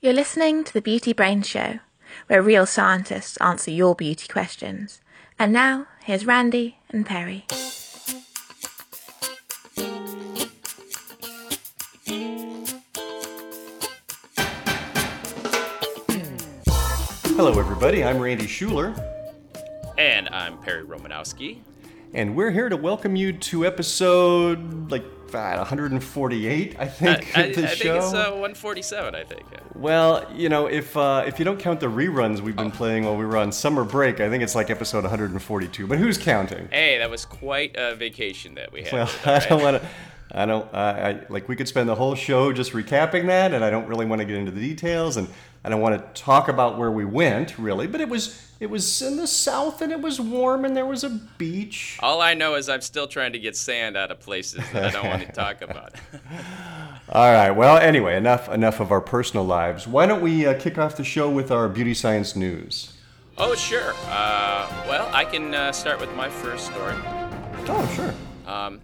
You're listening to the Beauty Brain Show, where real scientists answer your beauty questions. And now, here's Randy and Perry. Hello, everybody. I'm Randy Schueller, And I'm Perry Romanowski. And we're here to welcome you to episode like uh, 148, I think, I, of the I think it's uh, 147, I think. Well, you know, if uh, if you don't count the reruns we've been playing while we were on summer break, I think it's like episode 142. But who's counting? Hey, that was quite a vacation that we had. Well, with I don't want to. I don't. I, I like we could spend the whole show just recapping that, and I don't really want to get into the details, and I don't want to talk about where we went really. But it was it was in the south, and it was warm, and there was a beach. All I know is I'm still trying to get sand out of places that I don't want to talk about. All right. Well, anyway, enough enough of our personal lives. Why don't we uh, kick off the show with our beauty science news? oh, sure. Uh, well, I can uh, start with my first story. Oh, sure. Um,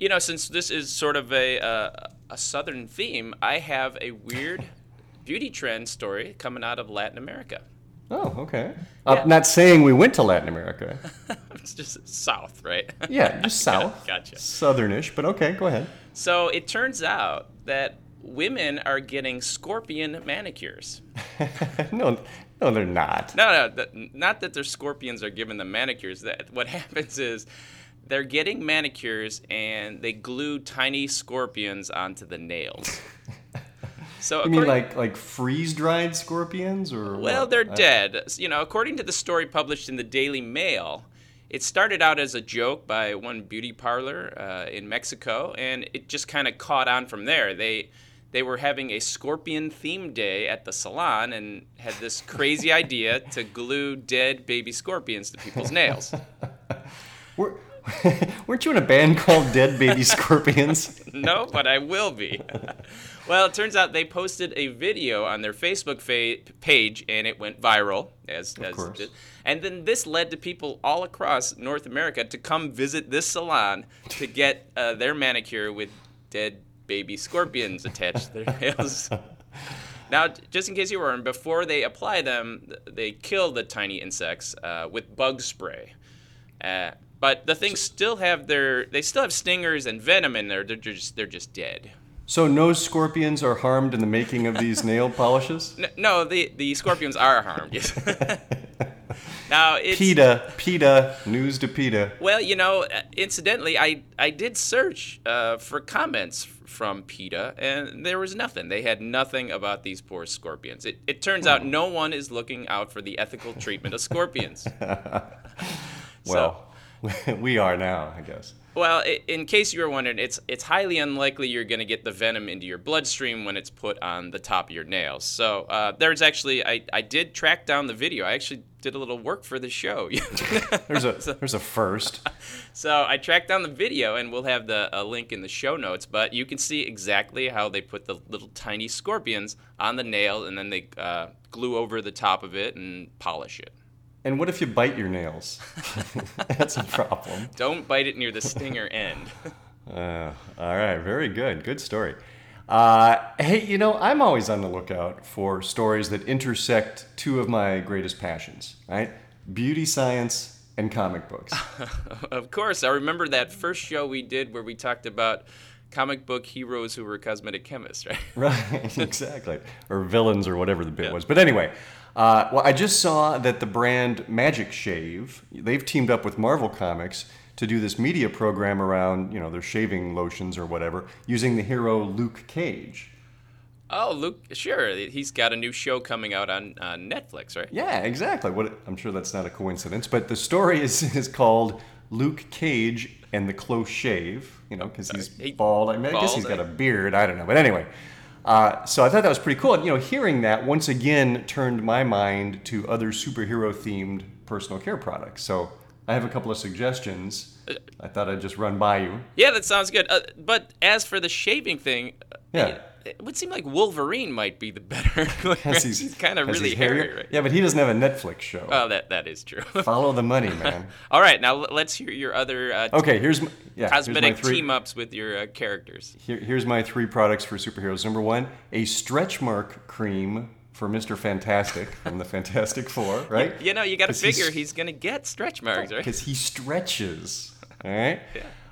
you know, since this is sort of a, uh, a southern theme, I have a weird beauty trend story coming out of Latin America. Oh, okay. Yeah. Not saying we went to Latin America. It's just south, right? Yeah, just south. Gotcha. Southernish, but okay, go ahead. So it turns out that women are getting scorpion manicures. no, no, they're not. No, no, th- not that their scorpions are giving them manicures. That what happens is they're getting manicures and they glue tiny scorpions onto the nails. So You mean like like freeze dried scorpions or? Well, what? they're dead. You know, according to the story published in the Daily Mail, it started out as a joke by one beauty parlor uh, in Mexico, and it just kind of caught on from there. They they were having a scorpion themed day at the salon and had this crazy idea to glue dead baby scorpions to people's nails. Were, weren't you in a band called Dead Baby Scorpions? no, but I will be. well, it turns out they posted a video on their Facebook fa- page and it went viral, as, as course. did. And then this led to people all across North America to come visit this salon to get uh, their manicure with dead baby scorpions attached to their nails. Now, just in case you weren't, before they apply them, they kill the tiny insects uh, with bug spray. Uh, but the things still have their, they still have stingers and venom in there. They're just, they're just dead. So no scorpions are harmed in the making of these nail polishes? N- No, the, the scorpions are harmed. Yes. now it's PETA, PETA, news to PETA. well, you know, incidentally, I I did search uh, for comments from PETA, and there was nothing. They had nothing about these poor scorpions. It, it turns out no one is looking out for the ethical treatment of scorpions. Well, we are now, I guess. Well, in case you were wondering, it's it's highly unlikely you're going to get the venom into your bloodstream when it's put on the top of your nails. So uh, there's actually, I, I did track down the video. I actually did a little work for the show. There's a there's a first. so I tracked down the video, and we'll have the a link in the show notes. But you can see exactly how they put the little tiny scorpions on the nail, and then they uh, glue over the top of it and polish it. And what if you bite your nails? That's a problem. Don't bite it near the stinger end. Uh, all right, very good. Good story. Uh, hey, you know, I'm always on the lookout for stories that intersect two of my greatest passions, right? Beauty science and comic books. Of course, I remember that first show we did where we talked about comic book heroes who were cosmetic chemists, right? right, exactly. Or villains or whatever the bit was. But anyway, uh, well, I just saw that the brand Magic Shave, they've teamed up with Marvel Comics to do this media program around, you know, their shaving lotions or whatever, using the hero Luke Cage. Oh, Luke, sure. He's got a new show coming out on uh, Netflix, right? Yeah, exactly. What I'm sure that's not a coincidence, but the story is is called Luke Cage and the Close Shave. You know, because he's He- bald. I mean, I guess he's got a eh? beard. I don't know, but anyway. Uh, so I thought that was pretty cool. And, you know, hearing that once again turned my mind to other superhero themed personal care products. So I have a couple of suggestions. I thought I'd just run by you. Yeah, that sounds good. Uh, but as for the shaving thing, uh, Yeah. It would seem like Wolverine might be the better. Yes, he's, kind of really he's hairy, right? Yeah, but he doesn't have a Netflix show. Oh, that that is true. Follow the money, man. All right, now let's hear your other uh, Okay, here's my, yeah, here's cosmetic three. team ups with your uh, characters. Here, here's my three products for superheroes. Number one, a stretch mark cream for Mr. Fantastic from the Fantastic Four, right? You know, you got to figure he's gonna get stretch marks, right? Because he stretches. All right.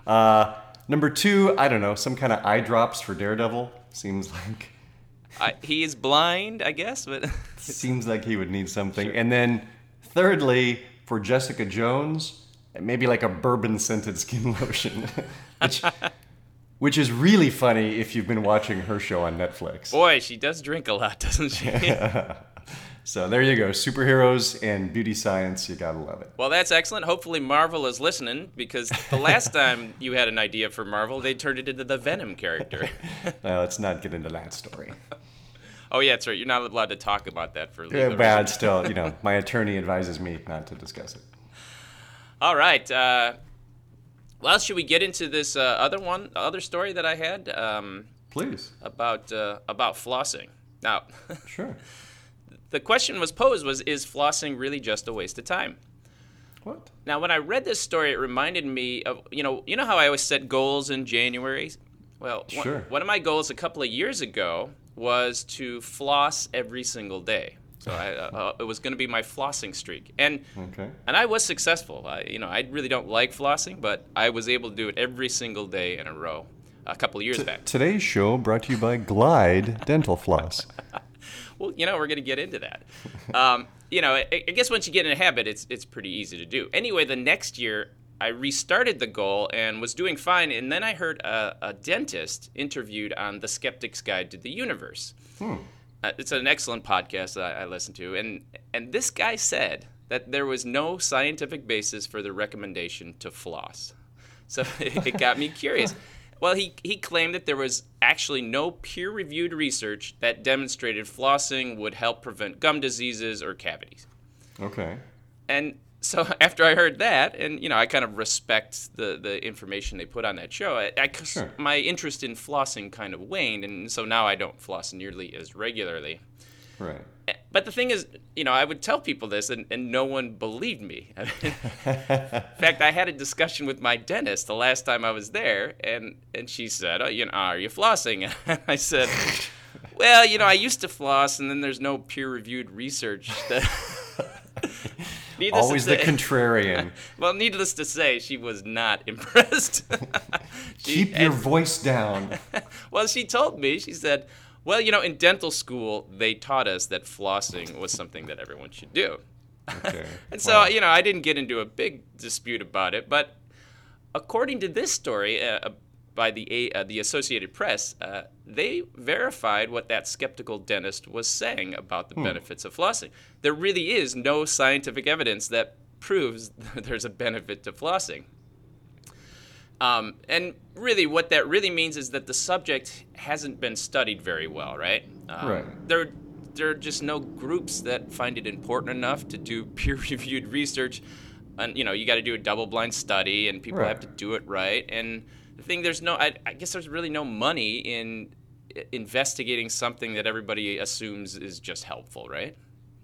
Uh, number two, I don't know, some kind of eye drops for Daredevil. Seems like I, he is blind, I guess, but seems like he would need something. And then thirdly, for Jessica Jones, maybe like a bourbon scented skin lotion, which which is really funny if you've been watching her show on Netflix. boy, she does drink a lot, doesn't she? So there you go, superheroes and beauty science. You gotta love it. well, that's excellent. Hopefully, Marvel is listening because the last time you had an idea for Marvel, they turned it into the Venom character. Uh, let's not get into that story. oh yeah, that's right. You're not allowed to talk about that for Yeah, bad still. You know, my attorney advises me not to discuss it. All right. Uh, well, should we get into this uh, other one, other story that I had um, Please. about uh, about flossing? Now, Sure. The question was posed: Was is flossing really just a waste of time? What? Now, when I read this story, it reminded me of you know you know how I always set goals in January. Well, one- Sure. one of my goals a couple of years ago was to floss every single day. So I, uh, it was going to be my flossing streak, and Okay. and I was successful. I, you know, I really don't like flossing, but I was able to do it every single day in a row a couple of years back. Today's show brought to you by Glide Dental Floss. Well, you know, we're going to get into that. Um, you know, I, I guess once you get in a habit, it's it's pretty easy to do. Anyway, the next year I restarted the goal and was doing fine, and then I heard a, a dentist interviewed on The Skeptic's Guide to the Universe. Uh, it's an excellent podcast that I, I listen to, and and this guy said that there was no scientific basis for the recommendation to floss. So it got me curious. Well, he, he claimed that there was actually no peer reviewed research that demonstrated flossing would help prevent gum diseases or cavities. Okay. And so after I heard that, and you know, I kind of respect the, the information they put on that show, I, I, Sure. my interest in flossing kind of waned, and so now I don't floss nearly as regularly. Right. But the thing is, you know, I would tell people this, and, and no one believed me. in fact, I had a discussion with my dentist the last time I was there, and, and she said, oh, you know, are you flossing? And I said, well, you know, I used to floss, and then there's no peer-reviewed research. That Needless Always the say- contrarian. well, needless to say, she was not impressed. She- Keep your and- voice down. well, she told me, she said, well, you know, in dental school, they taught us that flossing was something that everyone should do. Okay. And so, Wow. you know, I didn't get into a big dispute about it, but according to this story uh, by the uh, the Associated Press, uh, they verified what that skeptical dentist was saying about the benefits of flossing. There really is no scientific evidence that proves there's a benefit to flossing. Um, and really, what that really means is that the subject hasn't been studied very well, right? Um, Right. There, there are just no groups that find it important enough to do peer-reviewed research. And you know, you got to do a double-blind study, and people Right. have to do it right. And the thing, there's no, I, I guess, there's really no money in investigating something that everybody assumes is just helpful, right?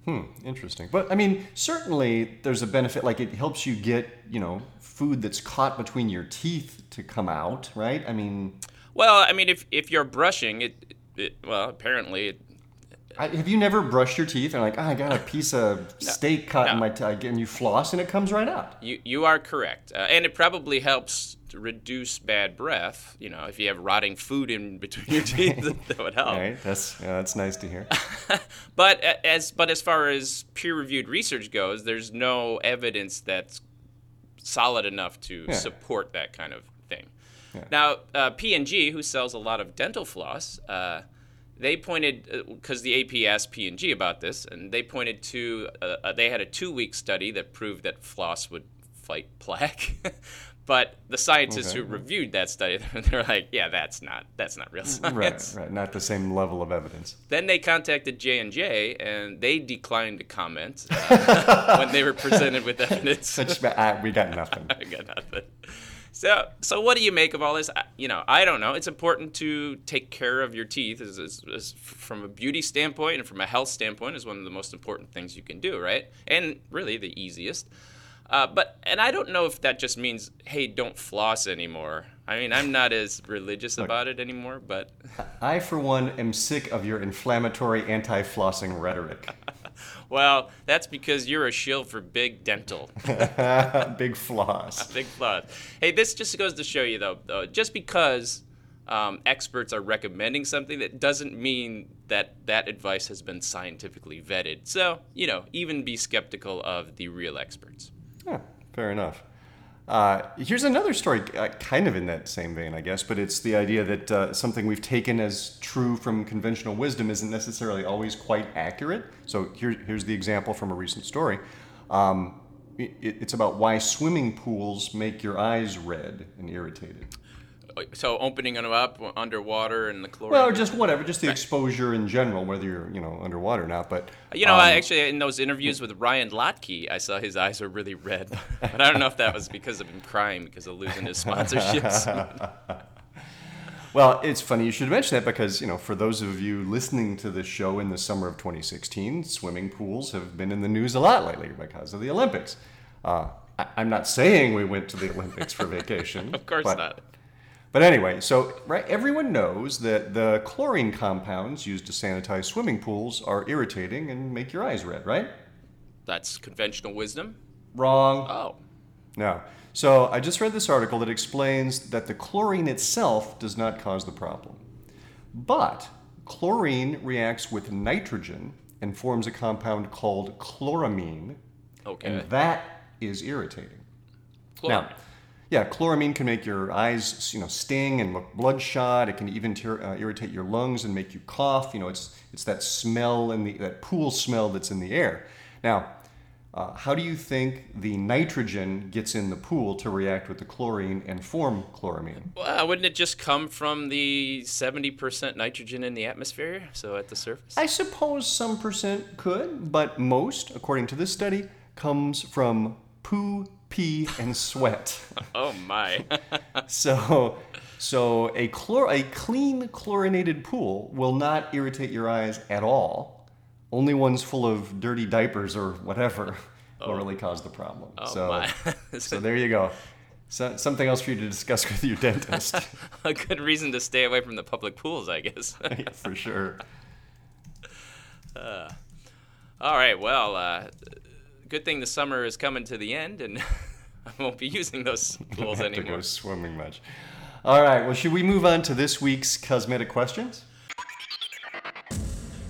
Hmm, interesting. But I mean, certainly there's a benefit. Like it helps you get, you know, food that's caught between your teeth to come out, right? I mean, Well, I mean, if if you're brushing it, it well, apparently it, I, have you never brushed your teeth and like, oh, I got a piece of steak caught in my teeth, and you floss and it comes right out? You you are correct, uh, and it probably helps to reduce bad breath. You know, if you have rotting food in between your teeth, that, would help. Right? That's yeah, that's nice to hear. But as but as far as peer-reviewed research goes, there's no evidence that's solid enough to Yeah. support that kind of thing. Now, uh, P&G, who sells a lot of dental floss, uh, they pointed because the AP asked P&G about this, and they pointed to uh, uh, they had a two-week study that proved that floss would fight plaque. but the scientists Okay. who reviewed that study, they're like, yeah, that's not that's not real science. right, right. Not the same level of evidence. Then they contacted J and J, and they declined to comment uh, when they were presented with evidence. We got nothing. I got nothing. So, so what do you make of all this? I- You know, I don't know. It's important to take care of your teeth, as, from a beauty standpoint and from a health standpoint, is one of the most important things you can do, right? And really the easiest. Uh, but and I don't know if that just means, hey, don't floss anymore. I mean, I'm not as religious about it anymore, but I, for one, am sick of your inflammatory anti-flossing rhetoric. well, that's because you're a shield for big dental. Big floss. Big floss. Hey, this just goes to show you, though, though just because um, experts are recommending something, that doesn't mean that that advice has been scientifically vetted. So, you know, even be skeptical of the real experts. Yeah, fair enough. Uh, here's another story, uh, kind of in that same vein, I guess, but it's the idea that uh, something we've taken as true from conventional wisdom isn't necessarily always quite accurate. So here, here's the example from a recent story. Um, it, it's about why swimming pools make your eyes red and irritated. So, opening them up underwater and the chlorine. Well, or just whatever, just the exposure in general, whether you're you know underwater or not. But You know, um, I actually in those interviews with Ryan Lochte, I saw his eyes were really red, but I don't know if that was because of him crying because of losing his sponsorships. Well, it's funny you should mention that because, you know, for those of you listening to this show in the summer of 2016, swimming pools have been in the news a lot lately because of the Olympics. Uh, I, I'm not saying we went to the Olympics for vacation. of course not. But anyway, so right, everyone knows that the chlorine compounds used to sanitize swimming pools are irritating and make your eyes red, right? That's conventional wisdom. Wrong. Oh, No. So I just read this article that explains that the chlorine itself does not cause the problem. But chlorine reacts with nitrogen and forms a compound called chloramine, okay. and that is irritating. Chlorine. Now, yeah, chloramine can make your eyes, you know, sting and look bloodshot. It can even tear, uh, irritate your lungs and make you cough. You know, it's it's that smell and the that pool smell that's in the air. Now, uh, how do you think the nitrogen gets in the pool to react with the chlorine and form chloramine? Well, wouldn't it just come from the 70% nitrogen in the atmosphere? So at the surface? I suppose some percent could, but most, according to this study, comes from poo, pee, and sweat. oh my. So, so a chlor a clean chlorinated pool will not irritate your eyes at all. Only ones full of dirty diapers or whatever will really cause the problem. oh so, my. so there you go. So, something else for you to discuss with your dentist, a good reason to stay away from the public pools, I guess. Yeah, for sure. All right, well, uh, good thing the summer is coming to the end and I won't be using those pools Have to go swimming much. All right. Well, should we move on to this week's cosmetic questions?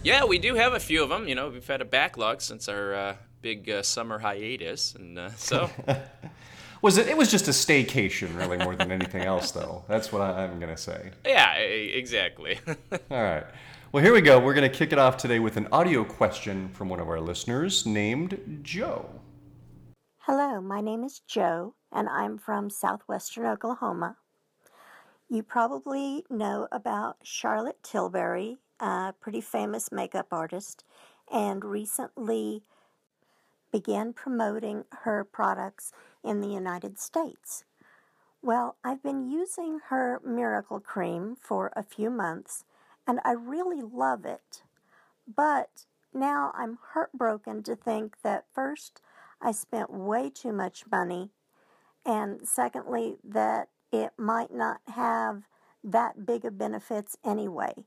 Yeah, we do have a few of them. You know, we've had a backlog since our uh, big uh, summer hiatus, and uh, so Was it? It was just a staycation, really, more than anything else, though. That's what I, I'm gonna say. yeah, exactly. All right. Well, here we go. We're going to kick it off today with an audio question from one of our listeners named Joe. Hello, my name is Joe, and I'm from southwestern Oklahoma. You probably know about Charlotte Tilbury, a pretty famous makeup artist, and recently began promoting her products in the United States. Well, I've been using her miracle cream for a few months, and I really love it. But now I'm heartbroken to think that first, I spent way too much money, and secondly, that it might not have that big of benefits anyway.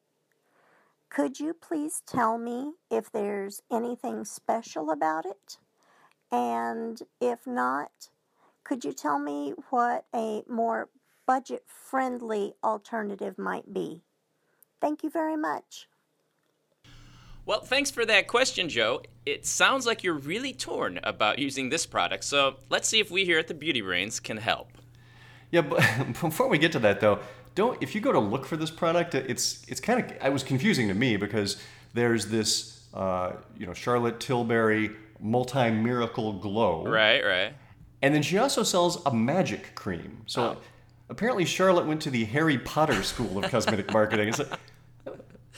Could you please tell me if there's anything special about it? And if not, could you tell me what a more budget friendly alternative might be? Thank you very much. well, thanks for that question, Joe. It sounds like you're really torn about using this product, so let's see if we here at the Beauty Brains can help. Yeah, but before we get to that, though, don't if you go to look for this product, it's it's kind of I was confusing to me because there's this uh, you know Charlotte Tilbury multi miracle glow, Right, right. and then she also sells a magic cream. So Oh. Apparently Charlotte went to the Harry Potter School of Cosmetic Marketing. It's like,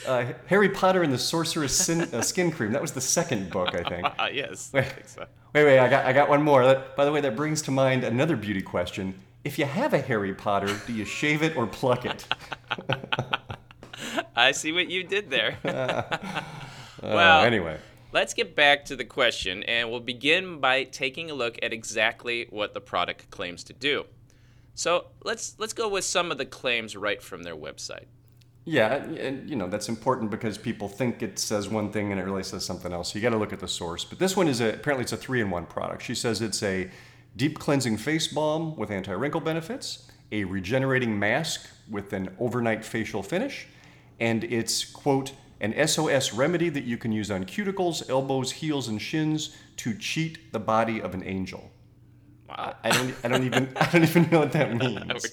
uh, Harry Potter and the Sorcerer's Sin, uh, Skin Cream. That was the second book, I think. Uh, yes, I think so. Wait, wait, I got, I got one more. That, by the way, that brings to mind another beauty question. if you have a Harry Potter, do you shave it or pluck it? I see what you did there. Uh, well, anyway. Let's get back to the question, and we'll begin by taking a look at exactly what the product claims to do. So let's let's go with some of the claims right from their website. Yeah, and you know that's important because people think it says one thing and it really says something else. So you got to look at the source. But this one is a, apparently it's a three-in-one product. She says it's a deep cleansing face balm with anti-wrinkle benefits, a regenerating mask with an overnight facial finish, and it's quote an SOS remedy that you can use on cuticles, elbows, heels, and shins to cheat the body of an angel. Wow. I don't. I don't even. I don't even know what that means.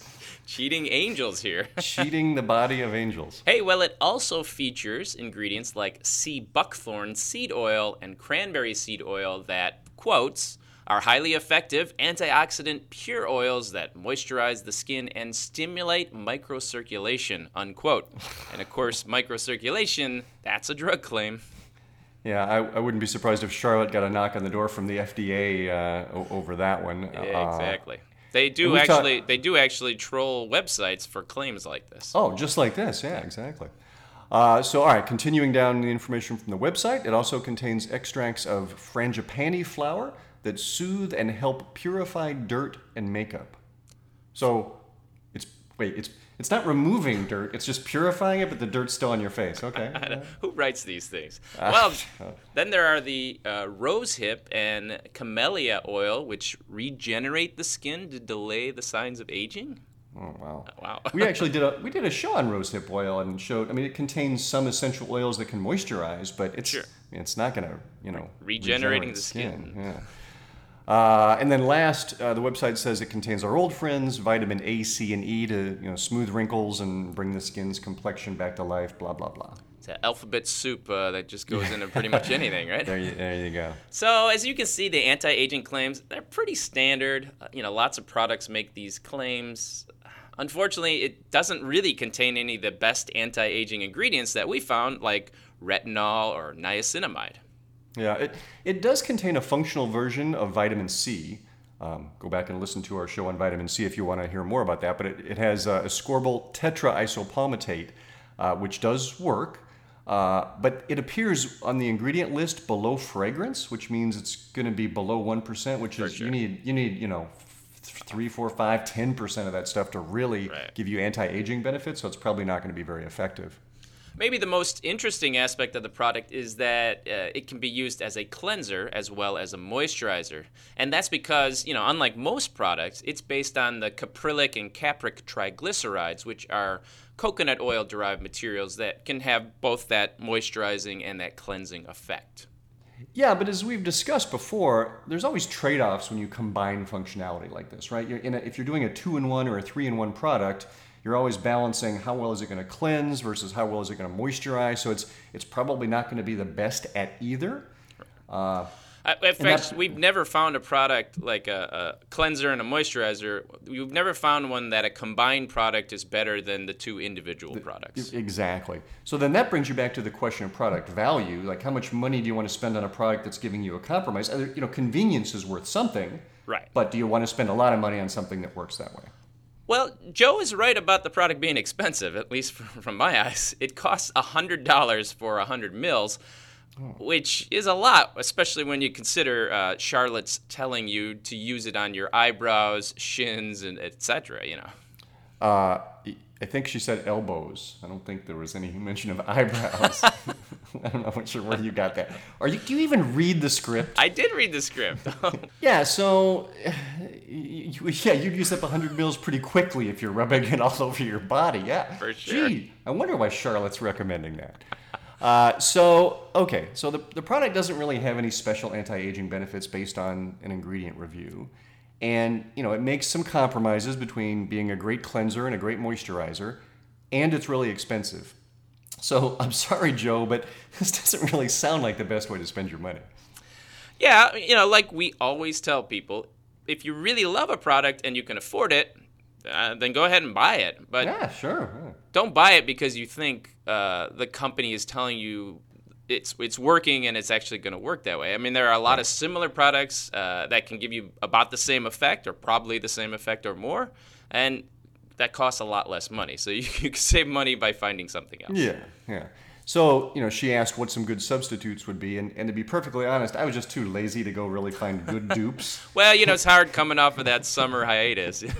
Cheating angels here. Cheating the body of angels. Hey, well, it also features ingredients like sea buckthorn seed oil and cranberry seed oil that, quotes, are highly effective antioxidant pure oils that moisturize the skin and stimulate microcirculation, unquote. and of course, microcirculation, that's a drug claim. Yeah, I, I wouldn't be surprised if Charlotte got a knock on the door from the FDA uh, over that one. Yeah, Uh, exactly. They do actually they do actually troll websites for claims like this. oh, just like this. Yeah, exactly. Uh, so, all right, continuing down the information from the website, it also contains extracts of frangipani flower that soothe and help purify dirt and makeup. So, it's wait, it's it's not removing dirt; it's just purifying it, but the dirt's still on your face. Okay. Who writes these things? Ah. Well, then there are the uh, rosehip and camellia oil, which regenerate the skin to delay the signs of aging. Oh wow. Wow. we actually did a we did a show on rosehip oil and showed. I mean, it contains some essential oils that can moisturize, but it's Sure. I mean, it's not going to you know Regenerating regenerate the skin. Yeah. Uh, and then last, uh, the website says it contains our old friends, vitamin A, C, and E to you know smooth wrinkles and bring the skin's complexion back to life. Blah blah blah. It's an alphabet soup uh, that just goes into pretty much anything, right? There you there you go. So as you can see, the anti-aging claims they're pretty standard. Uh, you know, lots of products make these claims. Unfortunately, it doesn't really contain any of the best anti-aging ingredients that we found, like retinol or niacinamide. Yeah, it, it does contain a functional version of vitamin C. Um, go back and listen to our show on vitamin C if you want to hear more about that. But it, it has uh, ascorbyl tetraisopalmitate, uh, which does work. Uh, but it appears on the ingredient list below fragrance, which means it's going to be below one percent. Which is sure. you need you need you know th- three, four, five, ten percent of that stuff to really Right. give you anti-aging benefits. So it's probably not going to be very effective. Maybe the most interesting aspect of the product is that uh, it can be used as a cleanser as well as a moisturizer. And that's because, you know, unlike most products, it's based on the caprylic and capric triglycerides, which are coconut oil derived materials that can have both that moisturizing and that cleansing effect. Yeah, but as we've discussed before, there's always trade-offs when you combine functionality like this, right? You're in a, if you're doing a two-in-one or a three-in-one product, you're always balancing how well is it going to cleanse versus how well is it going to moisturize. So it's it's probably not going to be the best at either. Uh, In fact, we've never found a product like a, a cleanser and a moisturizer. We've never found one that a combined product is better than the two individual products. Exactly. So then that brings you back to the question of product value. Like, how much money do you want to spend on a product that's giving you a compromise? You know, convenience is worth something. Right. But do you want to spend a lot of money on something that works that way? Well, Joe is right about the product being expensive, at least from, my eyes. It costs $100 for 100 mils, which is a lot, especially when you consider uh, Charlotte's telling you to use it on your eyebrows, shins, and etc. You know. Uh, I think she said elbows. I don't think there was any mention of eyebrows. I don't know sure where you got that. Are you? Do you even read the script? I did read the script. Yeah. So, you, yeah, you'd use up 100 mils pretty quickly if you're rubbing it all over your body. Yeah. For sure. Gee, I wonder why Charlotte's recommending that. Uh, so, okay, so the, the product doesn't really have any special anti-aging benefits based on an ingredient review. And, you know, it makes some compromises between being a great cleanser and a great moisturizer, and it's really expensive. So, I'm sorry, Joe, but this doesn't really sound like the best way to spend your money. yeah, you know, like we always tell people, if you really love a product and you can afford it, uh, then go ahead and buy it. But Yeah, sure. don't buy it because you think uh, the company is telling you it's it's working and it's actually going to work that way. I mean, there are a lot of similar products uh, that can give you about the same effect, or probably the same effect or more, and that costs a lot less money. So you, you can save money by finding something else. Yeah, yeah. So, you know, she asked what some good substitutes would be, and, and to be perfectly honest, I was just too lazy to go really find good dupes. Well, you know, it's hard coming off of that summer hiatus.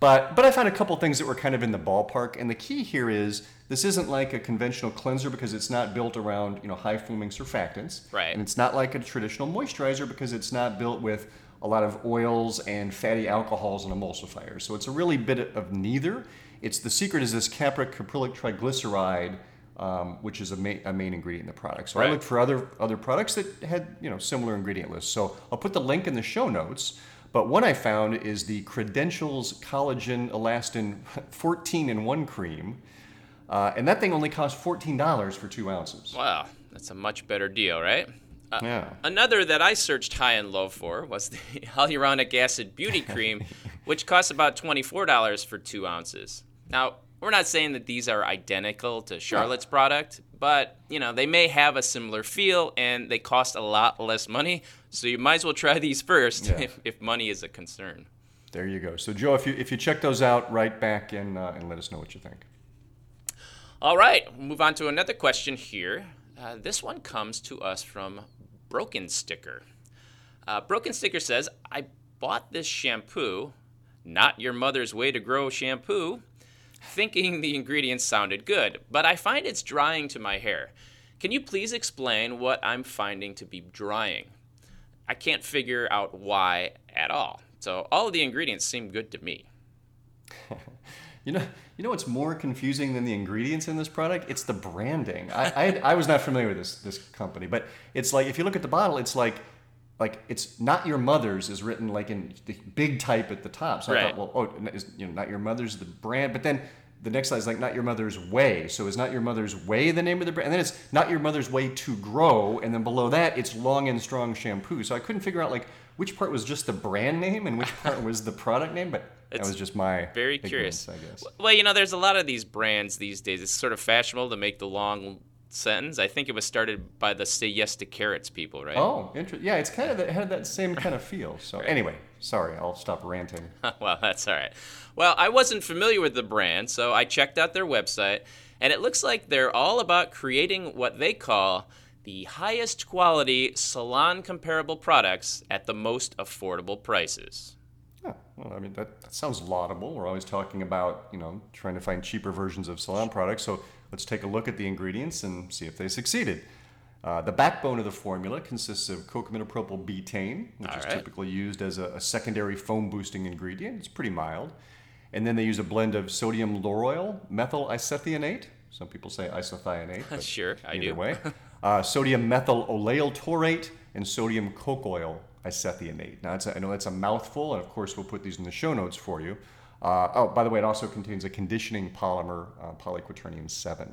But but I found a couple things that were kind of in the ballpark, and the key here is this isn't like a conventional cleanser because it's not built around you know high foaming surfactants, Right. And it's not like a traditional moisturizer because it's not built with a lot of oils and fatty alcohols and emulsifiers. So it's a really bit of neither. It's the secret is this capric caprylic triglyceride, um, which is a, ma- a main ingredient in the product. So I looked for other other products that had you know similar ingredient lists. So I'll put the link in the show notes. But one I found is the Credentials Collagen Elastin 14 in 1 cream. Uh, and that thing only costs $14 for two ounces. wow, that's a much better deal, right? Uh, Yeah. Another that I searched high and low for was the hyaluronic acid beauty cream, which costs about $24 for two ounces. Now, we're not saying that these are identical to Charlotte's product, but you know they may have a similar feel and they cost a lot less money. So you might as well try these first Yeah. if, if money is a concern. There you go. So, Joe, if you, if you check those out, write back and, uh, and let us know what you think. All right, move on to another question here. Uh, this one comes to us from Broken Sticker. Uh, Broken Sticker says, I bought this shampoo, not your mother's way to grow shampoo, thinking the ingredients sounded good, but I find it's drying to my hair. Can you please explain what I'm finding to be drying? I can't figure out why at all. So all of the ingredients seem good to me. You know, you know what's more confusing than the ingredients in this product? It's the branding. I, I, I was not familiar with this this company, but it's like if you look at the bottle, it's like like it's not your mother's is written like in the big type at the top. So I thought, well, oh, is, you know, not your mother's the brand, but then the next slide is like not your mother's way. So is not your mother's way the name of the brand? And then it's not your mother's way to grow, and then below that it's long and strong shampoo. So I couldn't figure out like which part was just the brand name and which part was the product name, but that was just my Very curious. I guess. Well, you know, there's a lot of these brands these days. It's sort of fashionable to make the long sentence. I think it was started by the "Say Yes to Carrots" people, right? Oh, interesting. Yeah, it's kind of it had that same kind of feel. So anyway, sorry, I'll stop ranting. well, that's all right. Well, I wasn't familiar with the brand, so I checked out their website, and it looks like they're all about creating what they call the highest quality salon comparable products at the most affordable prices. Yeah, well, I mean that, that sounds laudable. We're always talking about you know trying to find cheaper versions of salon products. So let's take a look at the ingredients and see if they succeeded. Uh, the backbone of the formula consists of cocamidopropyl betaine, which All is right. typically used as a, a secondary foam boosting ingredient. It's pretty mild. And then they use a blend of sodium lauryl methyl isethionate. Some people say isothianate. but Sure, I do. either way. Uh, sodium methyl oleoyl taurate and sodium cocoyl isethionate. Now, it's a, I know that's a mouthful, and of course, we'll put these in the show notes for you. Uh, oh, by the way, it also contains a conditioning polymer, uh, polyquaternium 7.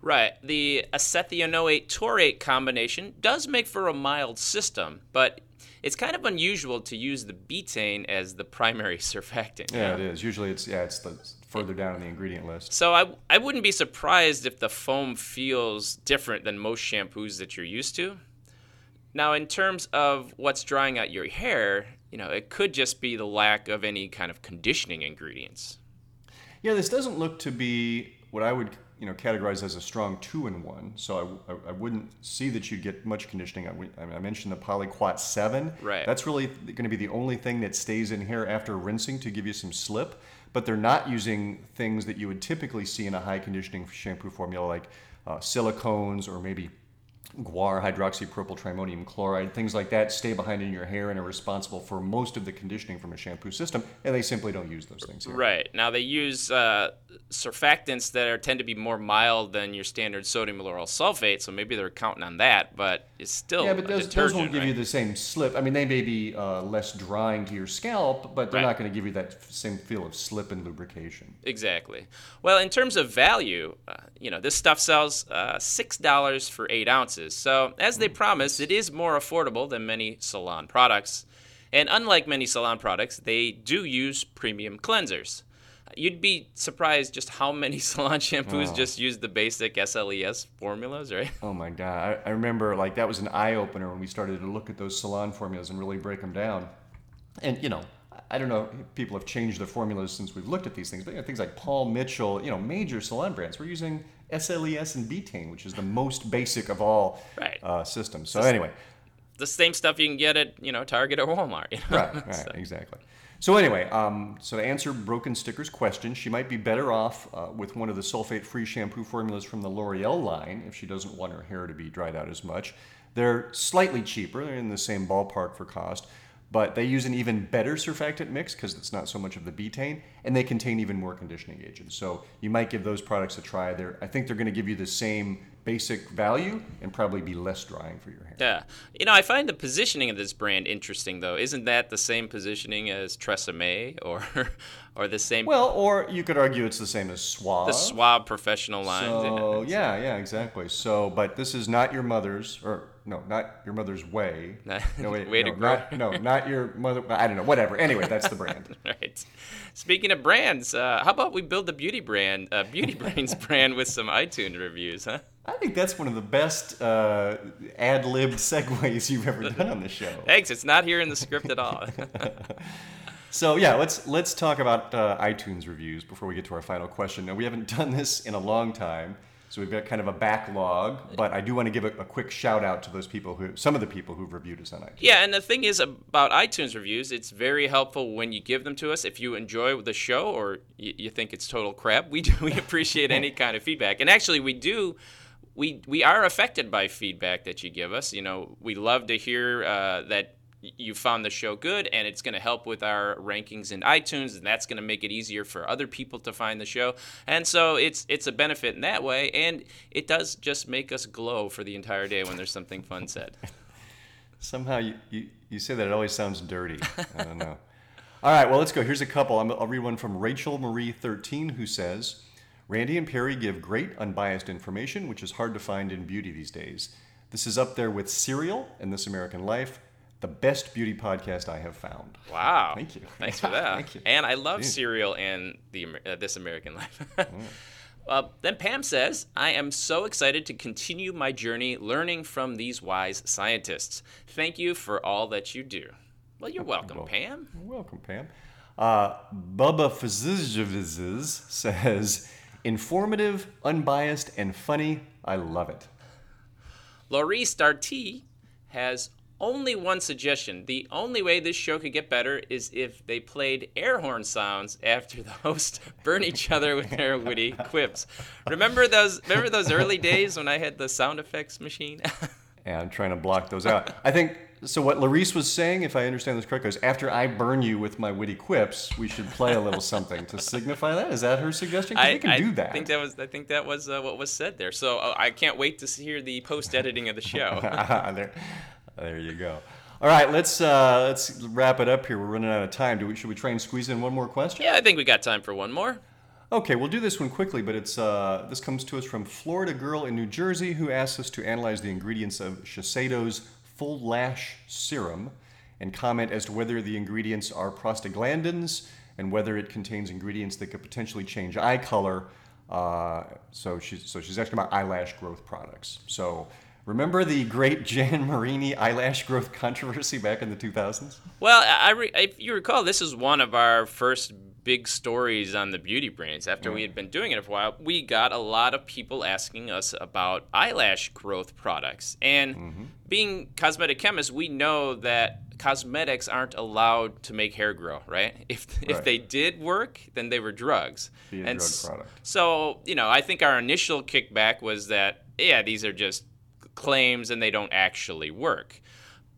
Right. The isethionate taurate combination does make for a mild system, but it's kind of unusual to use the betaine as the primary surfactant. Yeah, it is. Usually, it's yeah, it's the further down in the ingredient list. So I, I wouldn't be surprised if the foam feels different than most shampoos that you're used to. Now, in terms of what's drying out your hair, you know, it could just be the lack of any kind of conditioning ingredients. Yeah, this doesn't look to be what I would you know categorize as a strong two in one. So I, I, I wouldn't see that you'd get much conditioning. I, I mentioned the Polyquat seven. Right. That's really going to be the only thing that stays in here after rinsing to give you some slip. But they're not using things that you would typically see in a high conditioning shampoo formula like uh, silicones or maybe guar hydroxypropyl trimonium chloride things like that stay behind in your hair and are responsible for most of the conditioning from a shampoo system and they simply don't use those things here. Right. Now, they use uh, surfactants that are, tend to be more mild than your standard sodium lauryl sulfate, so maybe they're counting on that, but it's still Yeah, but a those, those won't give right? you the same slip. I mean, they may be uh, less drying to your scalp, but they're Right. not going to give you that same feel of slip and lubrication. Exactly. Well, in terms of value, uh, you know, this stuff sells uh, six dollars for eight ounces. So, as they hmm. promise, it is more affordable than many salon products. And unlike many salon products, they do use premium cleansers. you'd be surprised just how many salon shampoos Oh. just use the basic SLES formulas, right? Oh my god! I, I remember like that was an eye opener when we started to look at those salon formulas and really break them down. And you know, I don't know, if people have changed their formulas since we've looked at these things, but you know, things like Paul Mitchell, you know, major salon brands, we're using SLES and betaine, which is the most basic of all Right. uh, systems. So anyway, The same stuff you can get at you know Target or Walmart. You know? right, right, exactly. So anyway, um, so to answer Broken Sticker's question, she might be better off uh, with one of the sulfate-free shampoo formulas from the L'Oreal line if she doesn't want her hair to be dried out as much. They're slightly cheaper; they're in the same ballpark for cost, but they use an even better surfactant mix because it's not so much of the betaine, and they contain even more conditioning agents. So you might give those products a try. They're, I think they're going to give you the same basic value and probably be less drying for your hair. Yeah. You know, I find the positioning of this brand interesting, though. Isn't that the same positioning as Tresemme or or the same Well, or you could argue it's the same as Suave. the Suave professional line? So yeah, yeah, exactly. So, but this is not your mother's, or no, not your mother's way. No, wait, Way no, to grow. not, no, not your mother. I don't know. Whatever. Anyway, that's the brand. right. Speaking of brands, uh, how about we build the beauty brand, uh, Beauty Brains brand with some iTunes reviews, huh? I think that's one of the best uh, ad lib segues you've ever done on the show. Thanks. It's not here in the script at all. So yeah, let's let's talk about uh, iTunes reviews before we get to our final question. Now we haven't done this in a long time, so we've got kind of a backlog. But I do want to give a, a quick shout out to those people who, some of the people who've reviewed us on iTunes. Yeah, and the thing is about iTunes reviews, it's very helpful when you give them to us. If you enjoy the show or you, you think it's total crap, we do, we appreciate any kind of feedback. And actually, we do. We, we are affected by feedback that you give us. You know, we love to hear uh, that you found the show good and it's going to help with our rankings in iTunes and that's going to make it easier for other people to find the show. And so it's it's a benefit in that way and it does just make us glow for the entire day when there's something fun said. Somehow you, you, you say that it always sounds dirty. I don't know. All right, well, let's go. Here's a couple. I'm, I'll read one from Rachel Marie 13 who says Randy and Perry give great unbiased information, which is hard to find in beauty these days. This is up there with Serial and This American Life, the best beauty podcast I have found. Wow. Thank you. Thanks for that. Thank you. And I love Dude. Serial and the uh, This American Life. Mm. Uh, then Pam says, I am so excited to continue my journey learning from these wise scientists. Thank you for all that you do. Well, you're welcome, Well- Pam. Welcome, Pam. Uh, Bubba Fazizz says informative, unbiased, and funny. I love it. Laurie Starty has only one suggestion. The only way this show could get better is if they played air horn sounds after the host burn each other with their witty quips. Remember those remember those early days when I had the sound effects machine? and I'm trying to block those out. I think so. What Larice was saying, if I understand this correctly, is after I burn you with my witty quips, we should play a little something to signify that. Is that her suggestion? 'Cause we can do that. think that was I think that was uh, what was said there. So uh, I can't wait to hear the post editing of the show. there, there you go. All right, let's uh, let's wrap it up here. We're running out of time. Do we, should we try and squeeze in one more question? yeah, I think we got time for one more. Okay, we'll do this one quickly, but it's uh, this comes to us from Florida girl in New Jersey who asks us to analyze the ingredients of Shiseido's Full Lash Serum and comment as to whether the ingredients are prostaglandins and whether it contains ingredients that could potentially change eye color. Uh, so she's so she's asking about eyelash growth products. So remember the great Jan Marini eyelash growth controversy back in the 2000s? Well, I, re- if you recall, this is one of our first big stories on the Beauty Brains. After we had been doing it for a while, we got a lot of people asking us about eyelash growth products. And mm-hmm. being cosmetic chemists, we know that cosmetics aren't allowed to make hair grow, right? If if Right. they did work, then they were drugs. Be a and drug product. So, you know, I think our initial kickback was that yeah, these are just claims and they don't actually work.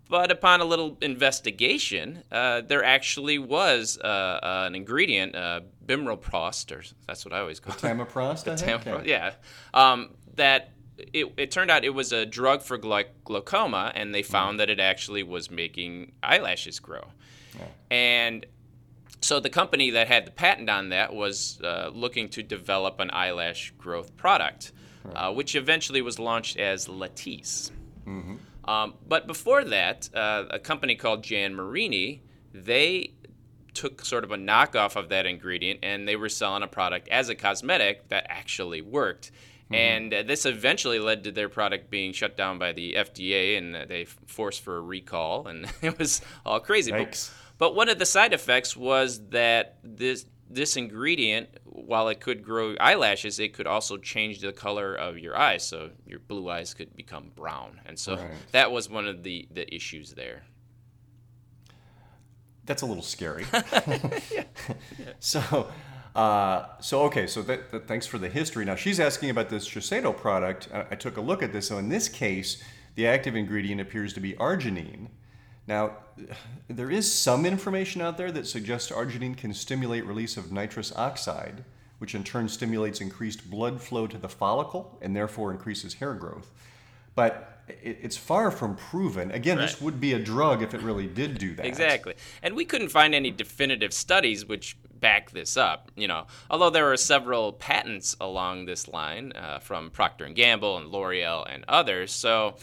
But upon a little investigation, uh, there actually was uh, uh, an ingredient, uh, bimroprost, or that's what I always call it. Tamaprost, I think? Yeah, um, that it, it turned out it was a drug for glau- glaucoma, and they found that it actually was making eyelashes grow. And so the company that had the patent on that was uh, looking to develop an eyelash growth product, uh, which eventually was launched as Latisse. Um, but before that, uh, a company called Jan Marini, they took sort of a knockoff of that ingredient and they were selling a product as a cosmetic that actually worked. Mm-hmm. And uh, this eventually led to their product being shut down by the FDA and uh, they forced for a recall. And it was all crazy. But, but one of the side effects was that this this ingredient, while it could grow eyelashes, it could also change the color of your eyes. So your blue eyes could become brown. And so right. that was one of the, the issues there. That's a little scary. yeah. So, uh, so okay, so that, that, thanks for the history. Now she's asking about this Shiseido product. I, I took a look at this. So in this case, the active ingredient appears to be arginine. Now, there is some information out there that suggests arginine can stimulate release of nitrous oxide, which in turn stimulates increased blood flow to the follicle and therefore increases hair growth. But it's far from proven. Again, right. this would be a drug if it really did do that. Exactly. And we couldn't find any definitive studies which back this up, you know. Although there are several patents along this line uh, from Procter & Gamble and L'Oreal and others. So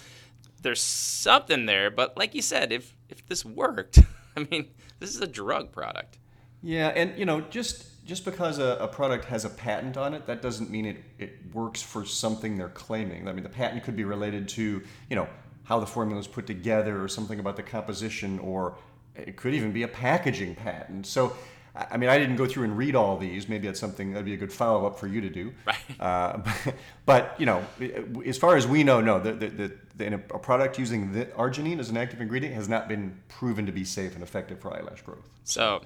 there's something there, but like you said, if if this worked, I mean, this is a drug product. Yeah, and you know, just just because a, a, product has a patent on it, that doesn't mean it, it works for something they're claiming. I mean, the patent could be related to, you know, how the formula is put together or something about the composition, or it could even be a packaging patent. So I mean, I didn't go through and read all these. Maybe that's something that'd be a good follow up for you to do. Right. Uh, but, but, you know, as far as we know, no, the, the, the, a product using the arginine as an active ingredient has not been proven to be safe and effective for eyelash growth. So,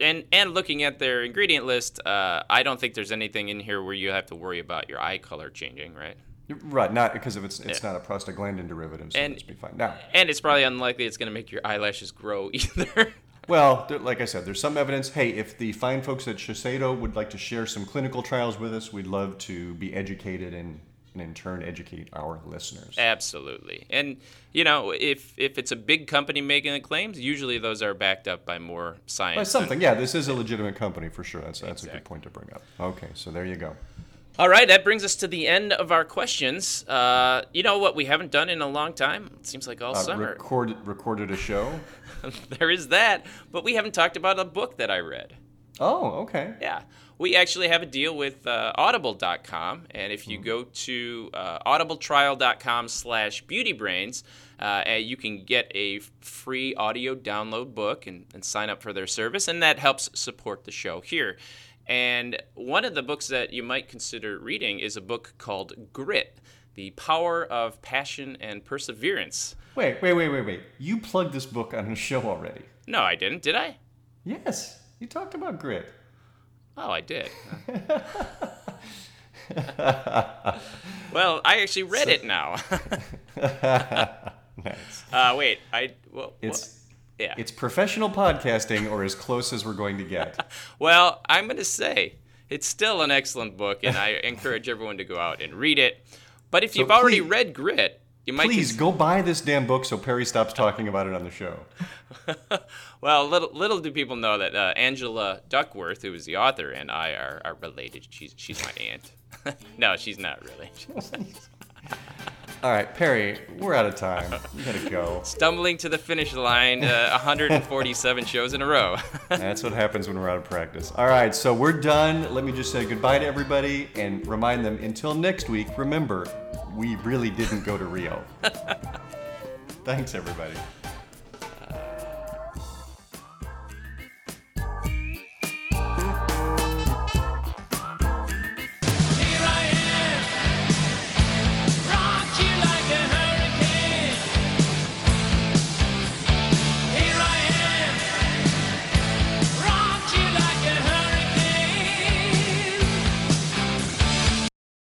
and and looking at their ingredient list, uh, I don't think there's anything in here where you have to worry about your eye color changing, right? Right, not because of it's it's yeah. not a prostaglandin derivative, so and, it's be fine. Now, and it's probably unlikely it's going to make your eyelashes grow either. Well, there, like I said, there's some evidence. Hey, if the fine folks at Shiseido would like to share some clinical trials with us, we'd love to be educated and, and in turn educate our listeners. Absolutely. And you know, if if it's a big company making the claims, usually those are backed up by more science. By something, yeah. This is a legitimate company for sure. That's that's exactly. a good point to bring up. Okay, so there you go. All right, that brings us to the end of our questions. Uh, you know what we haven't done in a long time? It seems like all uh, summer. Record, recorded a show. there is that, but we haven't talked about a book that I read. Oh, okay. Yeah. We actually have a deal with uh, audible.com, and if you mm. go to uh, audibletrial.com slash beautybrains, uh, you can get a free audio download book and, and sign up for their service, and that helps support the show here. And one of the books that you might consider reading is a book called Grit The Power of Passion and Perseverance. Wait, wait, wait, wait, wait. You plugged this book on a show already. No, I didn't, did I? Yes, you talked about Grit. Oh, I did. well, I actually read so, it now. nice. Uh, wait, I well, it's yeah. It's professional podcasting or as close as we're going to get. well, I'm going to say it's still an excellent book, and I encourage everyone to go out and read it. But if so you've please, already read Grit, you might please cons- go buy this damn book so Perry stops talking about it on the show. well, little little do people know that uh, Angela Duckworth, who is the author, and I are, are related. She's she's my aunt. no, she's not really. All right, Perry, we're out of time. We gotta go. Stumbling to the finish line, uh, 147 shows in a row. That's what happens when we're out of practice. All right, so we're done. Let me just say goodbye to everybody and remind them until next week, remember, we really didn't go to Rio. Thanks, everybody.